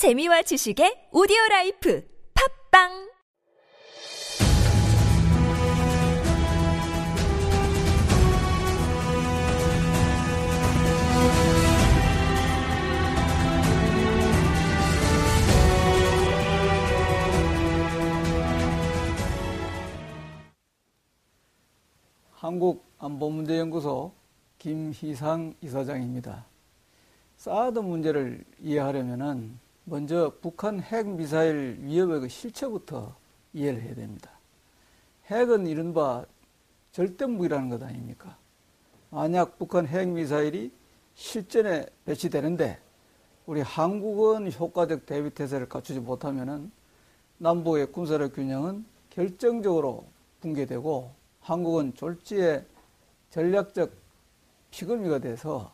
재미와 지식의 오디오 라이프 팝빵 한국안보문제연구소 김희상 이사장입니다. 사드 문제를 이해하려면 먼저 북한 핵 미사일 위협의 그 실체부터 이해를 해야 됩니다. 핵은 이른바 절대무기라는 것 아닙니까? 만약 북한 핵 미사일이 실전에 배치되는데 우리 한국은 효과적 대비 태세를 갖추지 못하면 남북의 군사력 균형은 결정적으로 붕괴되고 한국은 졸지에 전략적 피그미가 돼서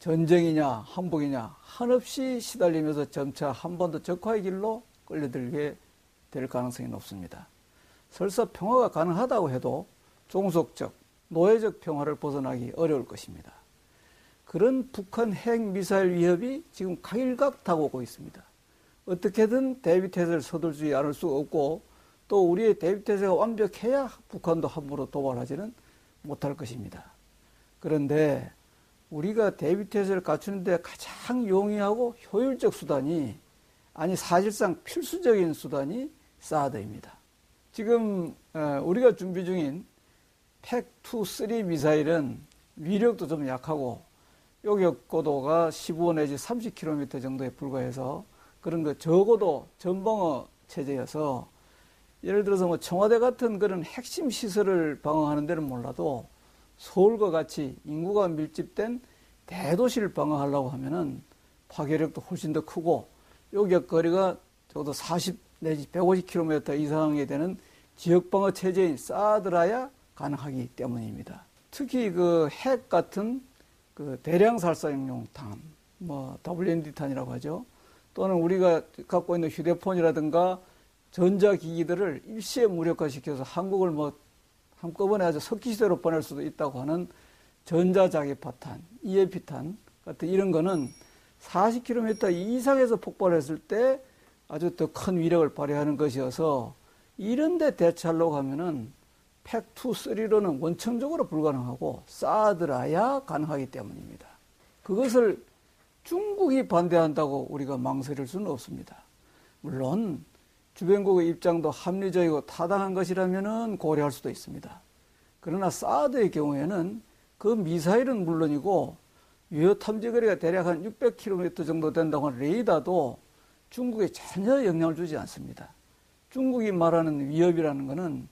전쟁이냐 항복이냐 한없이 시달리면서 점차 한 번 더 적화의 길로 끌려들게 될 가능성이 높습니다. 설사 평화가 가능하다고 해도 종속적, 노예적 평화를 벗어나기 어려울 것입니다. 그런 북한 핵 미사일 위협이 지금 각일각 다가오고 있습니다. 어떻게든 대비태세를 서둘지 않을 수 없고 또 우리의 대비태세가 완벽해야 북한도 함부로 도발하지는 못할 것입니다. 그런데 우리가 대비태세를 갖추는데 가장 용이하고 효율적 수단이 아니 사실상 필수적인 수단이 사드입니다. 지금 어, 우리가 준비 중인 팩2-3 미사일은 위력도 좀 약하고 요격 고도가 15 내지 30km 정도에 불과해서 그런 거 적어도 전방어 체제여서 예를 들어서 뭐 청와대 같은 그런 핵심 시설을 방어하는 데는 몰라도 서울과 같이 인구가 밀집된 대도시를 방어하려고 하면은 파괴력도 훨씬 더 크고 요격 거리가 적어도 40 내지 150km 이상이 되는 지역 방어 체제인 사드라야 가능하기 때문입니다. 특히 그 핵 같은 그 대량 살상용 탄, 뭐 WMD 탄이라고 하죠. 또는 우리가 갖고 있는 휴대폰이라든가 전자기기들을 일시에 무력화시켜서 한국을 뭐 한꺼번에 아주 석기시대로 보낼 수도 있다고 하는 전자자기 파탄, EMP탄 같은 이런 거는 40km 이상에서 폭발했을 때 아주 더 큰 위력을 발휘하는 것이어서 이런데 대처하려고 하면은 팩2, 3로는 원천적으로 불가능하고 사드라야 가능하기 때문입니다. 그것을 중국이 반대한다고 우리가 망설일 수는 없습니다. 물론 주변국의 입장도 합리적이고 타당한 것이라면 고려할 수도 있습니다. 그러나 사드의 경우에는 그 미사일은 물론이고 유효 탐지 거리가 대략 한 600km 정도 된다고 하는 레이더도 중국에 전혀 영향을 주지 않습니다. 중국이 말하는 위협이라는 것은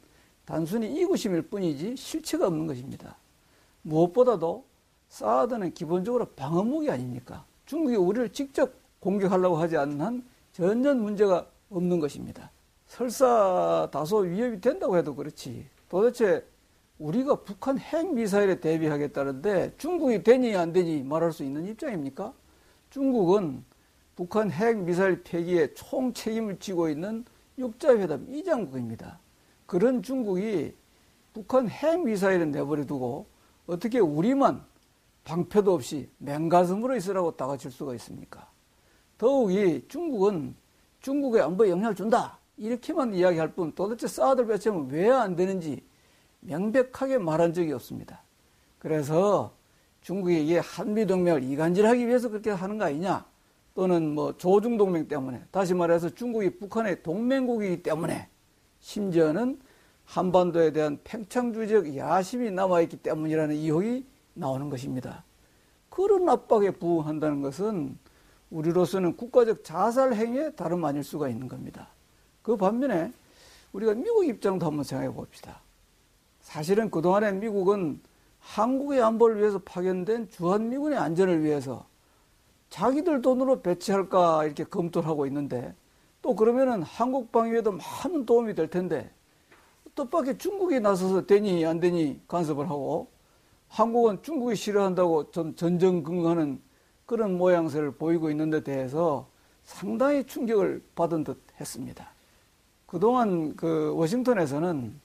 단순히 이구심일 뿐이지 실체가 없는 것입니다. 무엇보다도 사드는 기본적으로 방어무기 아닙니까? 중국이 우리를 직접 공격하려고 하지 않는 한 전혀 문제가 없는 것입니다. 설사 다소 위협이 된다고 해도 그렇지. 도대체 우리가 북한 핵 미사일에 대비하겠다는데 중국이 되니 안 되니 말할 수 있는 입장입니까? 중국은 북한 핵 미사일 폐기에 총 책임을 지고 있는 육자회담 이장국입니다. 그런 중국이 북한 핵 미사일을 내버려 두고 어떻게 우리만 방패도 없이 맹가슴으로 있으라고 다가칠 수가 있습니까? 더욱이 중국은 중국에 안보에 영향을 준다. 이렇게만 이야기할 뿐 도대체 사드 배치하면 왜안 되는지 명백하게 말한 적이 없습니다. 그래서 중국이 이게 한미동맹을 이간질하기 위해서 그렇게 하는 거 아니냐? 또는 뭐 조중동맹 때문에 다시 말해서 중국이 북한의 동맹국이기 때문에 심지어는 한반도에 대한 팽창주의적 야심이 남아있기 때문이라는 의혹이 나오는 것입니다. 그런 압박에 부응한다는 것은 우리로서는 국가적 자살 행위에 다름 아닐 수가 있는 겁니다. 그 반면에 우리가 미국 입장도 한번 생각해 봅시다. 사실은 그동안에 미국은 한국의 안보를 위해서 파견된 주한미군의 안전을 위해서 자기들 돈으로 배치할까 이렇게 검토를 하고 있는데 또 그러면은 한국 방위에도 많은 도움이 될 텐데 뜻밖의 중국이 나서서 되니 안 되니 간섭을 하고 한국은 중국이 싫어한다고 전, 전전긍긍하는 그런 모양새를 보이고 있는 데 대해서 상당히 충격을 받은 듯 했습니다. 그동안 그 워싱턴에서는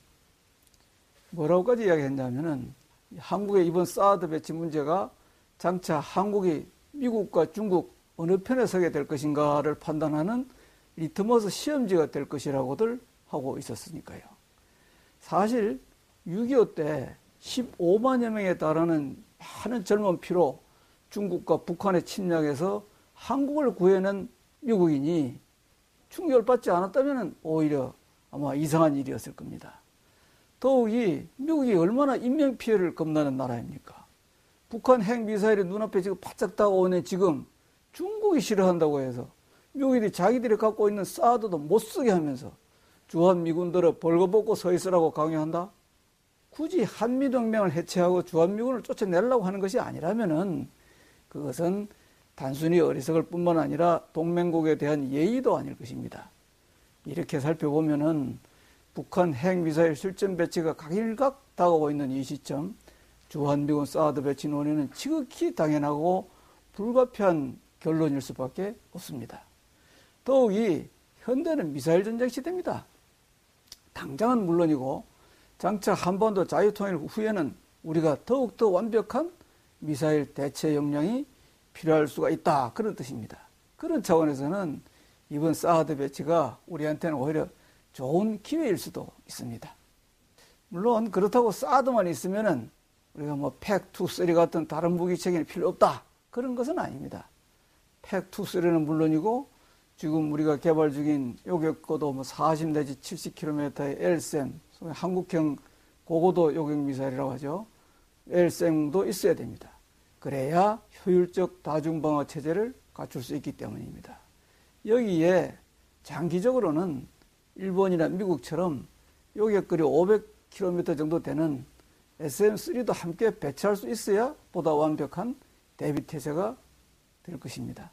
뭐라고까지 이야기했냐면은 한국의 이번 사드 배치 문제가 장차 한국이 미국과 중국 어느 편에 서게 될 것인가를 판단하는 리트머스 시험지가 될 것이라고들 하고 있었으니까요. 사실 6.25 때 15만여 명에 달하는 많은 젊은 피로 중국과 북한의 침략에서 한국을 구해낸 미국인이 충격을 받지 않았다면 오히려 아마 이상한 일이었을 겁니다. 더욱이 미국이 얼마나 인명 피해를 겁나는 나라입니까? 북한 핵 미사일이 눈앞에 지금 바짝 다가오는 지금 중국이 싫어한다고 해서 미국이 자기들이 갖고 있는 사드도 못 쓰게 하면서 주한 미군들을 벌거벗고 서 있으라고 강요한다? 굳이 한미동맹을 해체하고 주한미군을 쫓아내려고 하는 것이 아니라면은 그것은 단순히 어리석을 뿐만 아니라 동맹국에 대한 예의도 아닐 것입니다. 이렇게 살펴보면은 북한 핵미사일 실전 배치가 각일각 다가오고 있는 이 시점 주한미군 사드 배치 논의는 지극히 당연하고 불가피한 결론일 수밖에 없습니다. 더욱이 현대는 미사일 전쟁 시대입니다. 당장은 물론이고 장차 한반도 자유통일 후에는 우리가 더욱더 완벽한 미사일 대체 역량이 필요할 수가 있다. 그런 뜻입니다. 그런 차원에서는 이번 사드 배치가 우리한테는 오히려 좋은 기회일 수도 있습니다. 물론 그렇다고 사드만 있으면은 우리가 뭐 팩2, 3 같은 다른 무기 체계는 필요 없다. 그런 것은 아닙니다. 팩2, 3는 물론이고 지금 우리가 개발 중인 요격고도 뭐 40 내지 70km의 LSM, 한국형 고고도 요격 미사일이라고 하죠. LSM도 있어야 됩니다. 그래야 효율적 다중방어 체제를 갖출 수 있기 때문입니다. 여기에 장기적으로는 일본이나 미국처럼 요격거리 500km 정도 되는 SM3도 함께 배치할 수 있어야 보다 완벽한 대비 태세가 될 것입니다.